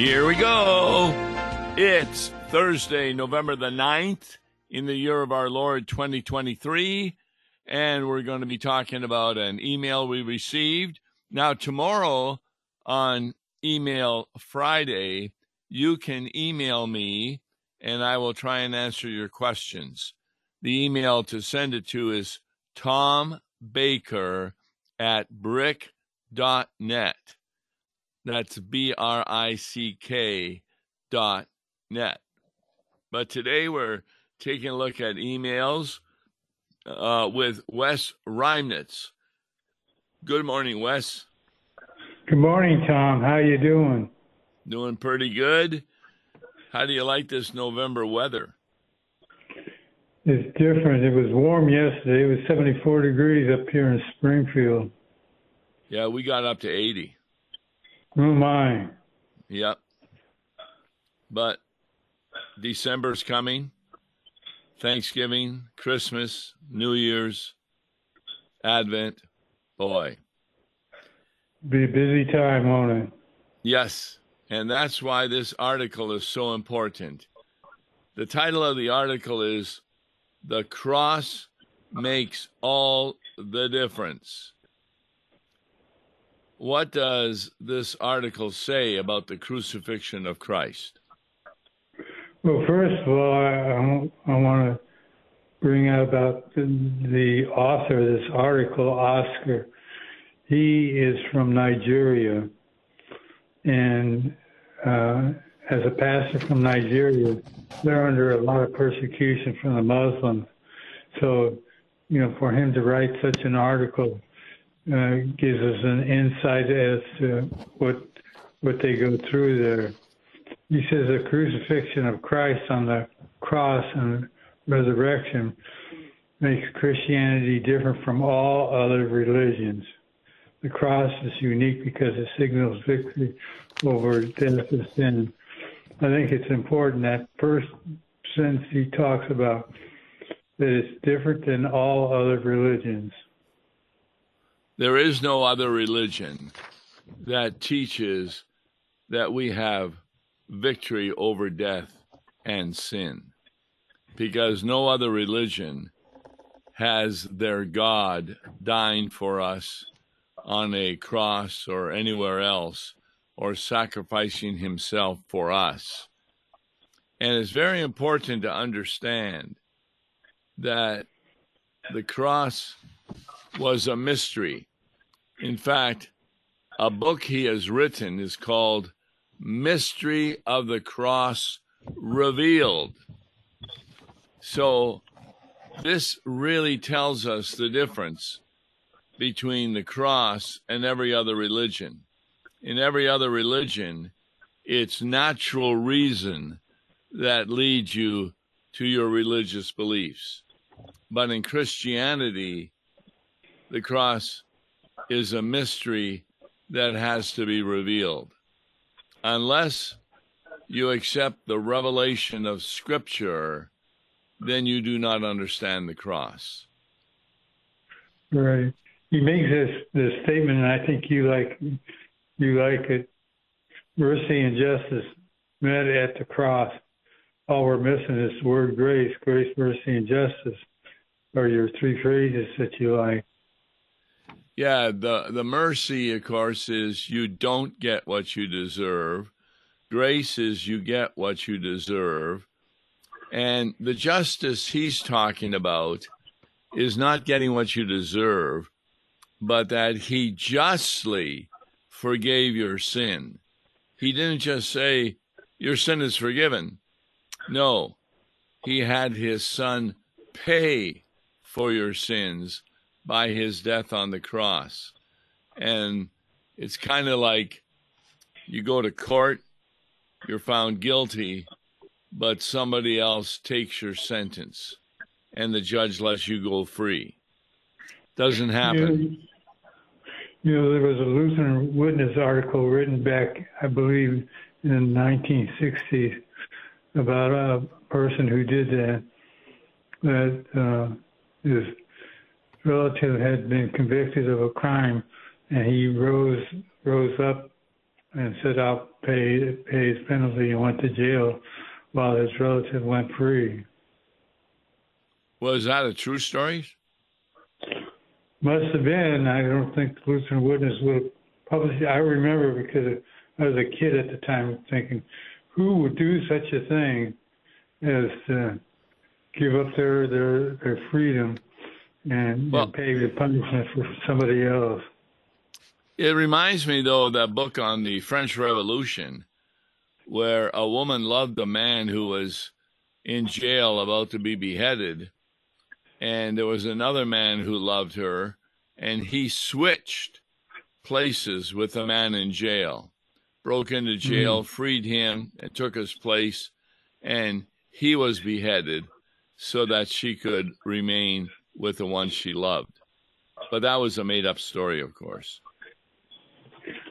Here we go. It's Thursday, November the 9th in the year of our Lord 2023. And we're going to be talking about an email we received. Now, tomorrow on Email Friday, you can email me and I will try and answer your questions. The email to send it to is tombaker at brick.net. That's B R I C K dot net. But today we're taking a look at emails uh, with Wes Reimnitz. Good morning, Wes. Good morning, Tom. How you doing? Doing pretty good. How do you like this November weather? It's different. It was warm yesterday. It was 74 degrees up here in Springfield. Yeah, we got up to 80. Oh my. Yep. But December's coming. Thanksgiving, Christmas, New Year's, Advent. Boy. Be a busy time, won't it? Yes. And that's why this article is so important. The title of the article is The Cross Makes All the Difference. What does this article say about the crucifixion of Christ? Well, first of all, I, I, want to bring out about the, the author of this article, Oscar. He is from Nigeria, and uh, as a pastor from Nigeria, they're under a lot of persecution from the Muslims. So, you know, for him to write such an article uh, gives us an insight as to what what they go through there. He says the crucifixion of Christ on the cross and resurrection makes Christianity different from all other religions. The cross is unique because it signals victory over death and sin. I think it's important that first since he talks about that it's different than all other religions. There is no other religion that teaches that we have victory over death and sin because no other religion has their God dying for us on a cross or anywhere else or sacrificing himself for us. And it's very important to understand that the cross was a mystery. In fact, a book he has written is called Mystery of the Cross Revealed. So, this really tells us the difference between the cross and every other religion. In every other religion, it's natural reason that leads you to your religious beliefs. But in Christianity, the cross is a mystery that has to be revealed unless you accept the revelation of Scripture, then you do not understand the cross. Right. He makes this this statement, and I think you like you like it. Mercy and justice met at the cross. All we're missing is the word grace. Grace, mercy, and justice are your three phrases that you like. Yeah, the the mercy, of course, is you don't get what you deserve. Grace is you get what you deserve. And the justice he's talking about is not getting what you deserve, but that he justly forgave your sin. He didn't just say, Your sin is forgiven. No, he had his son pay for your sins by his death on the cross. And it's kind of like you go to court, you're found guilty, but somebody else takes your sentence and the judge lets you go free. Doesn't happen. You know, there was a Lutheran Witness article written back, I believe, in the 1960s about a person who did that. That uh, is relative had been convicted of a crime, and he rose rose up and said, "I'll pay pay his penalty and went to jail while his relative went free. Was that a true story? Must have been. I don't think the Lutheran Witness would have published it. I remember because I was a kid at the time thinking, who would do such a thing as to give up their their, their freedom and, well, and pay the punishment for somebody else? It reminds me, though, of that book on the French Revolution, where a woman loved a man who was in jail about to be beheaded, and there was another man who loved her, and he switched places with the man in jail, broke into jail, mm. freed him, and took his place, and he was beheaded so that she could remain with the one she loved. But that was a made up story, of course.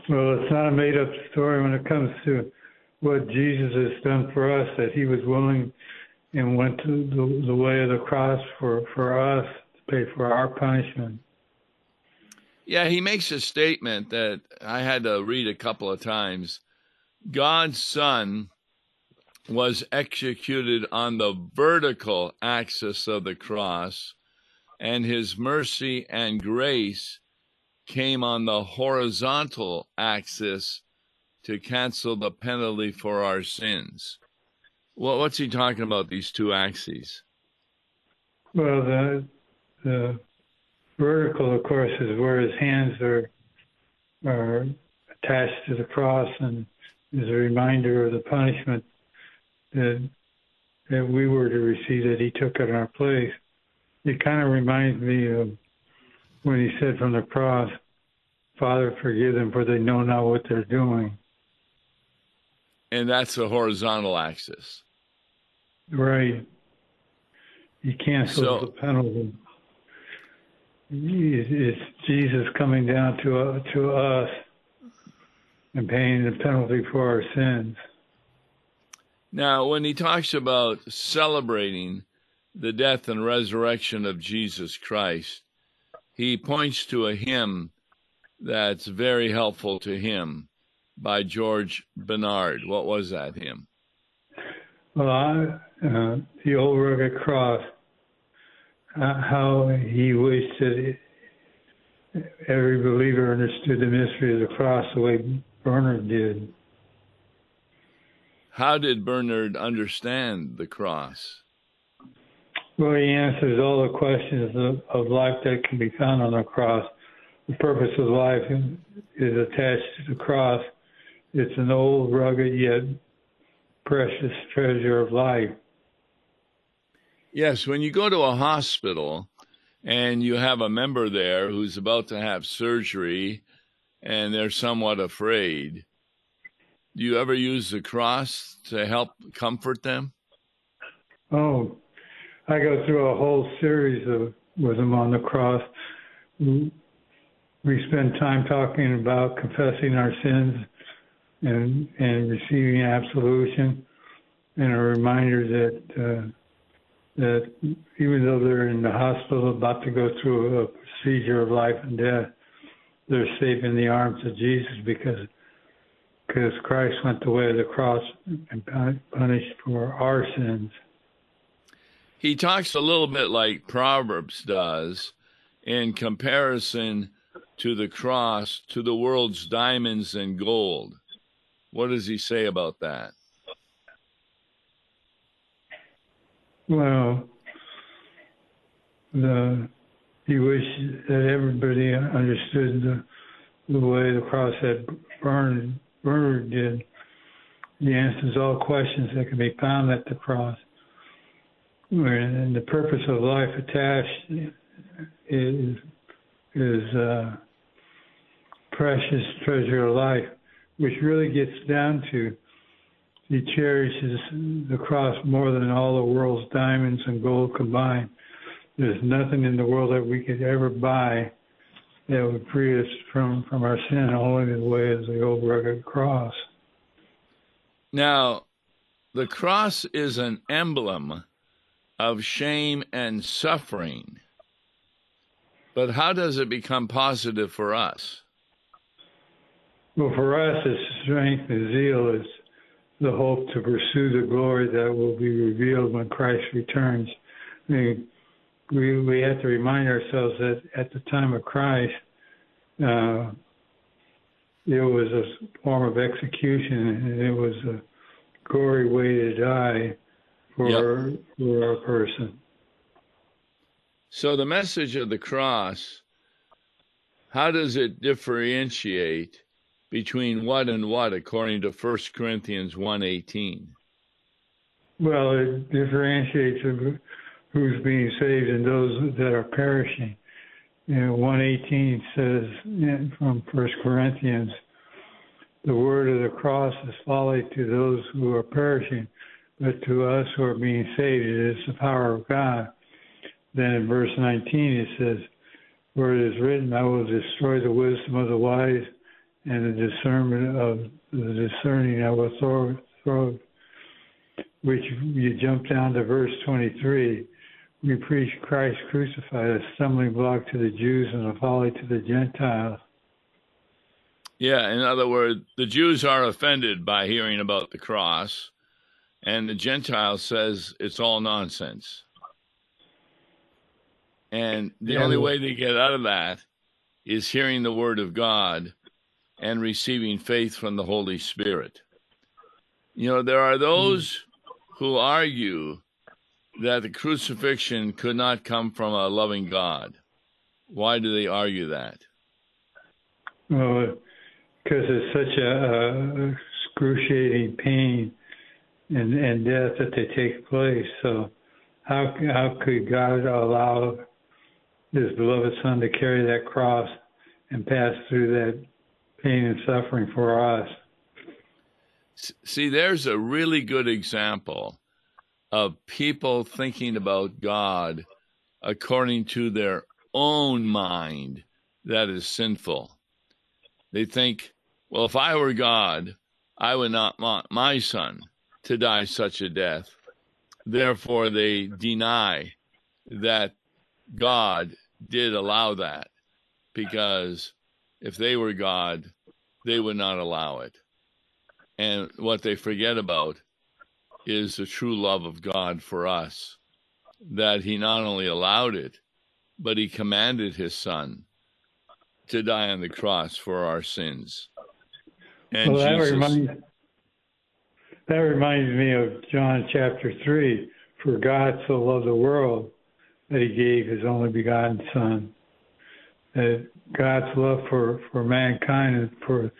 Well, it's not a made up story when it comes to what Jesus has done for us, that he was willing and went to the, the way of the cross for, for us to pay for our punishment. Yeah, he makes a statement that I had to read a couple of times. God's Son was executed on the vertical axis of the cross, and his mercy and grace came on the horizontal axis to cancel the penalty for our sins. Well, what's he talking about, these two axes? Well, the, the vertical, of course, is where his hands are, are attached to the cross and is a reminder of the punishment that, that we were to receive that he took in our place. It kind of reminds me of when he said from the cross, Father, forgive them, for they know not what they're doing. And that's the horizontal axis. Right. He cancels so, the penalty. It's Jesus coming down to uh, to us and paying the penalty for our sins. Now, when he talks about celebrating the death and resurrection of Jesus Christ, he points to a hymn that's very helpful to him by George Bennard. What was that hymn? Well, I, uh, the old rugged cross, uh, how he wished that every believer understood the mystery of the cross the way Bennard did. How did Bennard understand the cross? Well, he answers all the questions of, of life that can be found on the cross. The purpose of life is attached to the cross. It's an old, rugged, yet precious treasure of life. Yes, when you go to a hospital and you have a member there who's about to have surgery and they're somewhat afraid, do you ever use the cross to help comfort them? Oh, I go through a whole series of with them on the cross. We spend time talking about confessing our sins and and receiving absolution, and a reminder that uh, that even though they're in the hospital about to go through a procedure of life and death, they're safe in the arms of Jesus because because Christ went the way of the cross and punished for our sins he talks a little bit like Proverbs does in comparison to the cross to the world's diamonds and gold. What does he say about that? Well, the he wished that everybody understood the the way the cross had burned burned did. He answers all questions that can be found at the cross and the purpose of life attached is is uh, precious treasure of life, which really gets down to he cherishes the cross more than all the world's diamonds and gold combined. There's nothing in the world that we could ever buy that would free us from, from our sin, only the way of the old rugged cross. Now, the cross is an emblem of shame and suffering. But how does it become positive for us? Well, for us, the strength and zeal is the hope to pursue the glory that will be revealed when Christ returns. I mean, we we have to remind ourselves that at the time of Christ, uh, it was a form of execution, and it was a gory way to die for yep. for a person. So the message of the cross, how does it differentiate between what and what according to 1 Corinthians 1:18? Well, it differentiates who's being saved and those that are perishing. You know, 118 says from First Corinthians, the word of the cross is folly to those who are perishing, but to us who are being saved, it is the power of God. Then in verse 19 it says, where it is written, I will destroy the wisdom of the wise and the discernment of the discerning I will throw, throw which you jump down to verse 23 we preach Christ crucified, a stumbling block to the Jews and a folly to the Gentiles. Yeah, in other words, the Jews are offended by hearing about the cross, and the Gentile says it's all nonsense. And the yeah. only way to get out of that is hearing the word of God and receiving faith from the Holy Spirit. You know, there are those hmm. who argue that the crucifixion could not come from a loving God. Why do they argue that? Well, because it's such a, a excruciating pain and, and death that they take place. So, how how could God allow His beloved Son to carry that cross and pass through that pain and suffering for us? See, there's a really good example of people thinking about God according to their own mind that is sinful. They think, well, if I were God, I would not want my son to die such a death. Therefore, they deny that God did allow that because if they were God, they would not allow it. And what they forget about is the true love of God for us, that he not only allowed it, but he commanded his son to die on the cross for our sins. And well, Jesus, reminds, that reminds me of John chapter 3. For God so loved the world that he gave his only begotten Son. That God's love for, for mankind and for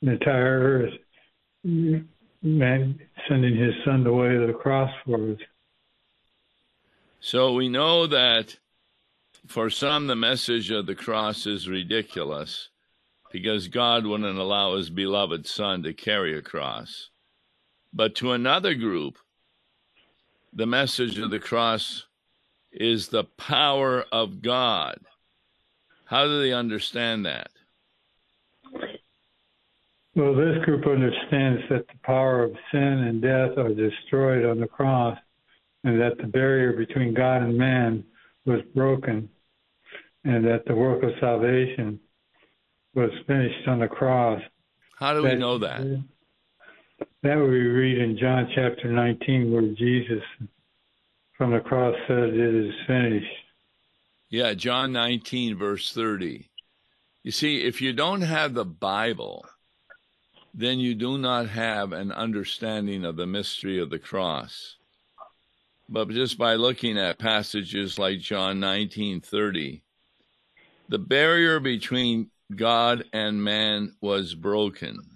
the entire earth man sending his son the way to the cross for us. So we know that for some, the message of the cross is ridiculous because God wouldn't allow his beloved son to carry a cross. But to another group, the message of the cross is the power of God. How do they understand that? Well, this group understands that the power of sin and death are destroyed on the cross, and that the barrier between God and man was broken, and that the work of salvation was finished on the cross. How do we know that? That we read in John chapter 19, where Jesus from the cross said, It is finished. Yeah, John 19, verse 30. You see, if you don't have the Bible, then you do not have an understanding of the mystery of the cross. But just by looking at passages like John 19:30, the barrier between God and man was broken.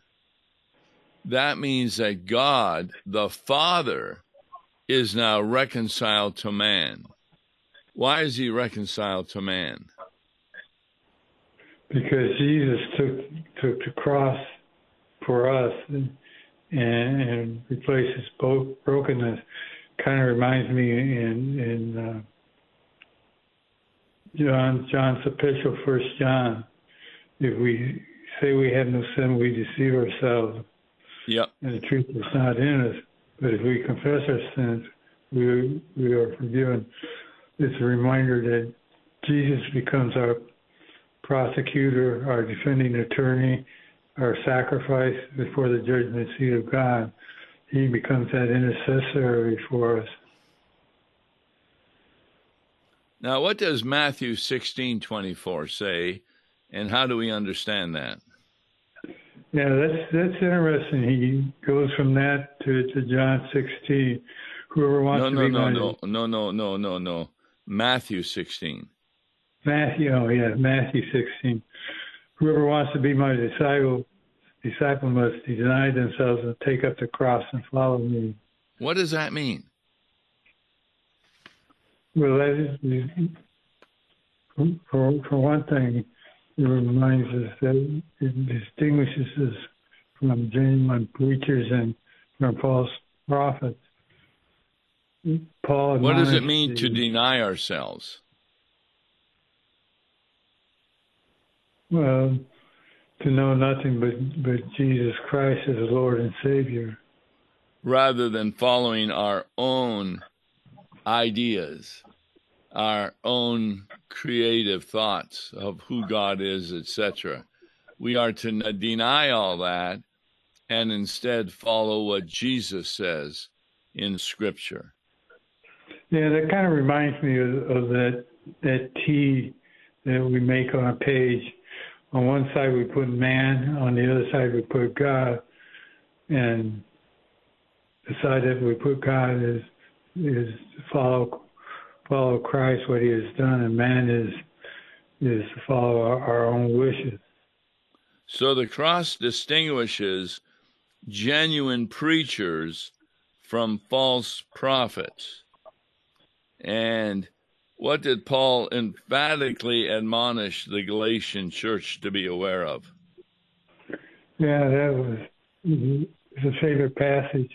That means that God, the Father, is now reconciled to man. Why is he reconciled to man? Because Jesus took took the cross for us and, and replaces both brokenness. Kind of reminds me in in uh, John John's epistle, First John. If we say we have no sin, we deceive ourselves. Yep. And the truth is not in us. But if we confess our sins, we we are forgiven. It's a reminder that Jesus becomes our prosecutor, our defending attorney, our sacrifice before the judgment seat of God. He becomes that intercessory for us. Now, what does Matthew 16:24 say, and how do we understand that? Yeah, that's that's interesting. He goes from that to, to John 16. Whoever wants no, to no, be no, my no, no, no, no, no, no. Matthew 16. Matthew, oh yeah, Matthew 16. Whoever wants to be my disciple, disciple must deny themselves and take up the cross and follow me. What does that mean? Well, that is, for, for one thing, it reminds us that it distinguishes us from genuine preachers and from false prophets. Paul. What does it mean to deny ourselves? Well, to know nothing but, but Jesus Christ as Lord and Savior. Rather than following our own ideas, our own creative thoughts of who God is, etc. We are to deny all that and instead follow what Jesus says in Scripture. Yeah, that kind of reminds me of, of that that T that we make on a page. On one side we put man, on the other side we put God, and the side that we put God is is follow follow Christ what He has done, and man is is to follow our, our own wishes. So the cross distinguishes genuine preachers from false prophets. And what did Paul emphatically admonish the Galatian church to be aware of? Yeah, that was it's a favorite passage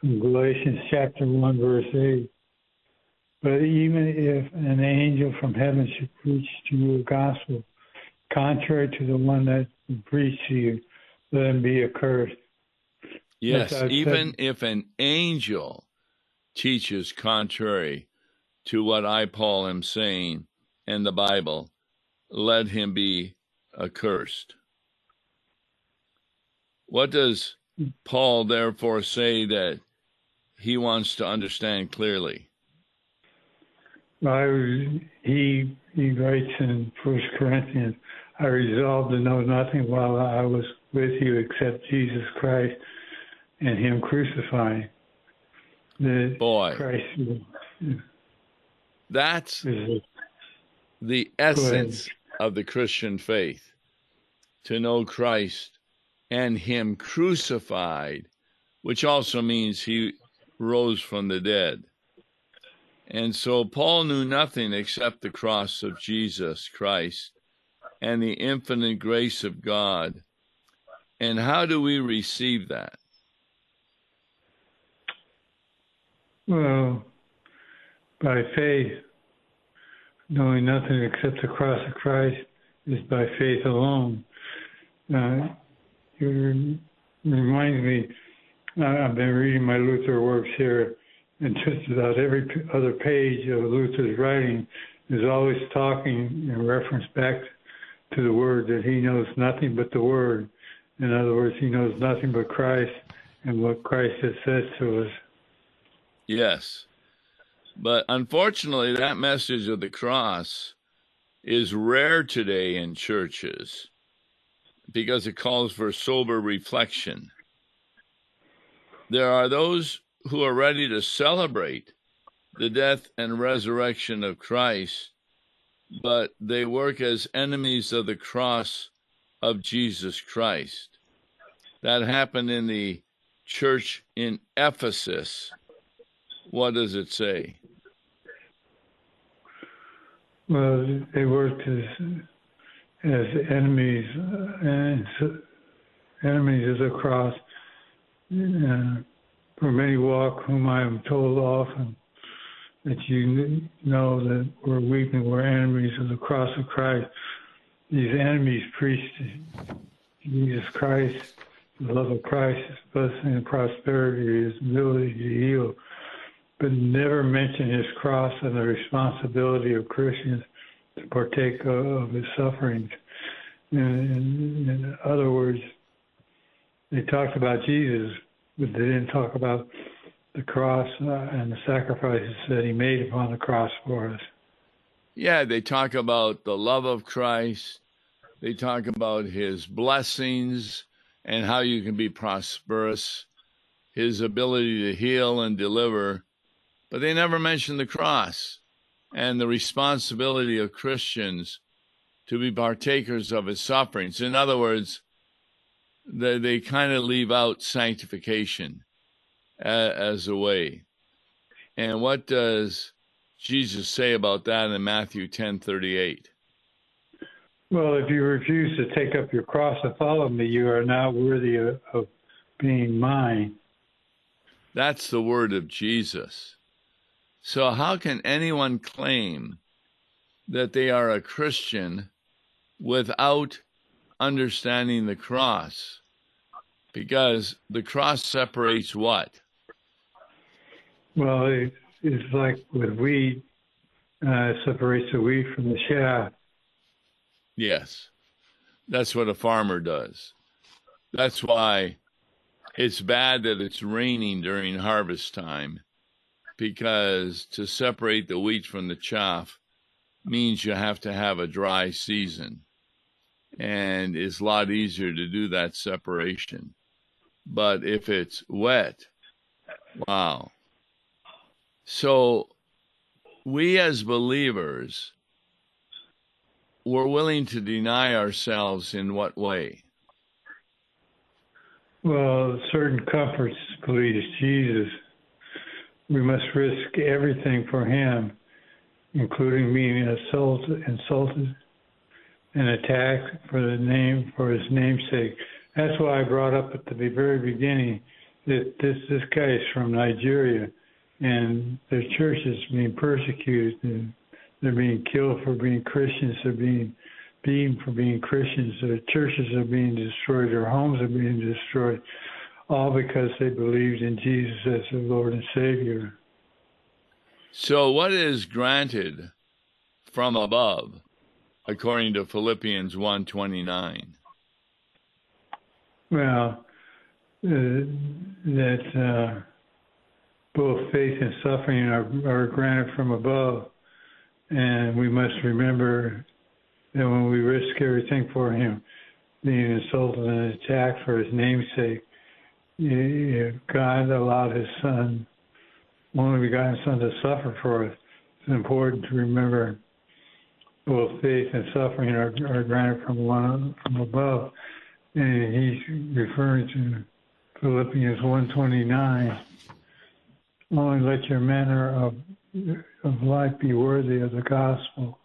from Galatians chapter 1, verse 8. But even if an angel from heaven should preach to you a gospel contrary to the one that preached to you, let him be accursed. Yes, even said, if an angel teaches contrary to what I, Paul, am saying in the Bible, let him be accursed. What does Paul therefore say that he wants to understand clearly? I, he he writes in First Corinthians, I resolved to know nothing while I was with you except Jesus Christ and Him crucifying. The Boy, Christ. That's the essence of the Christian faith to know Christ and Him crucified, which also means He rose from the dead. And so Paul knew nothing except the cross of Jesus Christ and the infinite grace of God. And how do we receive that? Well, by faith, knowing nothing except the cross of Christ is by faith alone. Uh, it reminds me, I've been reading my Luther works here, and just about every other page of Luther's writing is always talking in reference back to the Word that he knows nothing but the Word. In other words, he knows nothing but Christ and what Christ has said to us. Yes. But unfortunately, that message of the cross is rare today in churches because it calls for sober reflection. There are those who are ready to celebrate the death and resurrection of Christ, but they work as enemies of the cross of Jesus Christ. That happened in the church in Ephesus. What does it say? Well, they worked as as enemies and enemies of the cross. Uh, for many walk, whom I am told often, that you know that we're weeping, we're enemies of the cross of Christ. These enemies preached Jesus Christ, the love of Christ, His blessing and prosperity, His ability to heal but never mention his cross and the responsibility of Christians to partake of his sufferings. In, in, in other words, they talked about Jesus, they didn't talk about the cross uh, and the sacrifices that he made upon the cross for us. Yeah, they talk about the love of Christ. They talk about his blessings and how you can be prosperous, his ability to heal and deliver, but they never mention the cross and the responsibility of Christians to be partakers of his sufferings. In other words, they, they kind of leave out sanctification as a way. And what does Jesus say about that in Matthew 10:38? Well, if you refuse to take up your cross and follow me, you are not worthy of, of being mine. That's the word of Jesus. So how can anyone claim that they are a Christian without understanding the cross? Because the cross separates what? Well, it, it's like with wheat, uh, separates the wheat from the chaff. Yes, that's what a farmer does. That's why it's bad that it's raining during harvest time, because to separate the wheat from the chaff means you have to have a dry season. And it's a lot easier to do that separation. But if it's wet, wow, so we as believers we're willing to deny ourselves in what way? Well, certain comforts please Jesus. We must risk everything for him, including being assaulted, insulted, and attack for the name for his namesake. That's why I brought up at the very beginning that this this guy is from Nigeria and their church is being persecuted and they're being killed for being Christians, they're being beaten for being Christians, their churches are being destroyed, their homes are being destroyed, all because they believed in Jesus as their Lord and Savior. So what is granted from above according to Philippians 1:29? Well, uh, that uh, both faith and suffering are, are granted from above. And we must remember that when we risk everything for Him, being insulted and attacked for His name's sake, God allowed His Son, only begotten Son, to suffer for us. It's important to remember both faith and suffering are, are granted from one from above. And he's referring to Philippians 129 only let your manner of, of life be worthy of the gospel,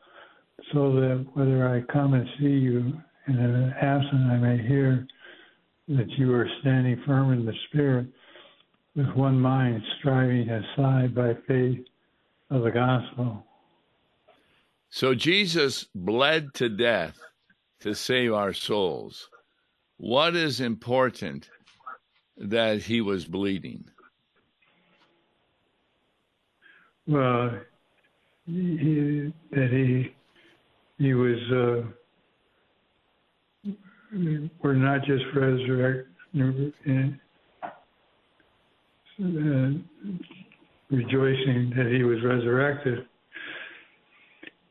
so that whether I come and see you and in absent I may hear that you are standing firm in the Spirit with one mind, striving aside by faith of the gospel. So Jesus bled to death to save our souls. What is important that he was bleeding? Well, he, that he he was uh, we're not just resurrected uh, rejoicing that he was resurrected,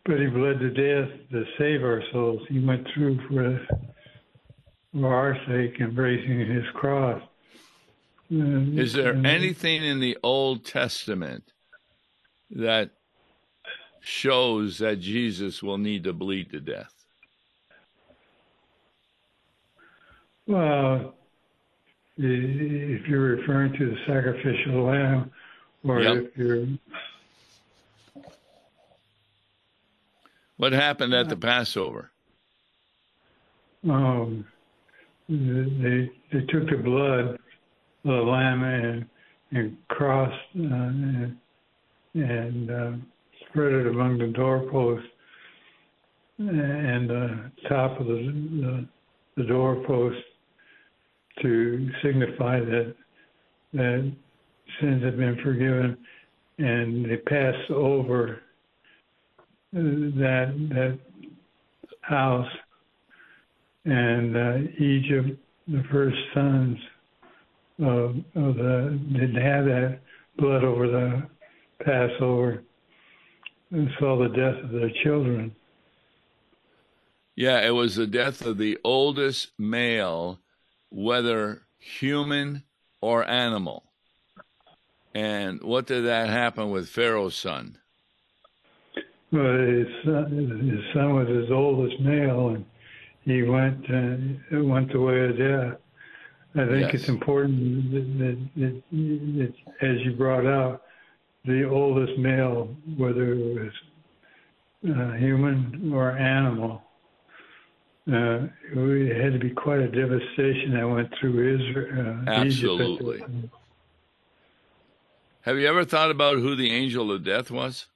but he bled to death to save our souls. He went through for, for our sake, embracing his cross. Is there anything in the Old Testament that shows that Jesus will need to bleed to death? Well, if you're referring to the sacrificial lamb, or yep. if you're. What happened at the Passover? Um, they they took the blood of the lamb and and crossed uh, and and uh, spread it among the doorposts and uh, top of the, the, the doorpost to signify that that sins have been forgiven, and they pass over that that house, and uh, Egypt the first sons of, of the didn't have that blood over the Passover and saw the death of their children. Yeah, it was the death of the oldest male, whether human or animal. And what did that happen with Pharaoh's son? Well, his son, his son was his oldest male, and he went uh, went the way of death. I think yes. it's important that, that, that, as you brought out, the oldest male, whether it was uh, human or animal, uh, it had to be quite a devastation that went through Israel. Uh, Absolutely. Have you ever thought about who the angel of death was?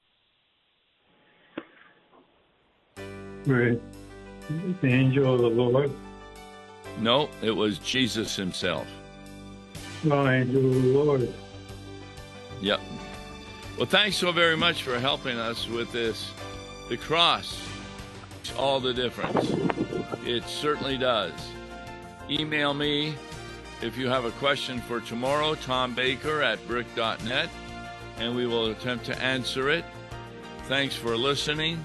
Right. The angel of the Lord. No, it was Jesus himself. No, angel of the Lord. Yep. Well, thanks so very much for helping us with this. The cross, makes all the difference. It certainly does. Email me if you have a question for tomorrow, Tom Baker at brick.net, and we will attempt to answer it. Thanks for listening.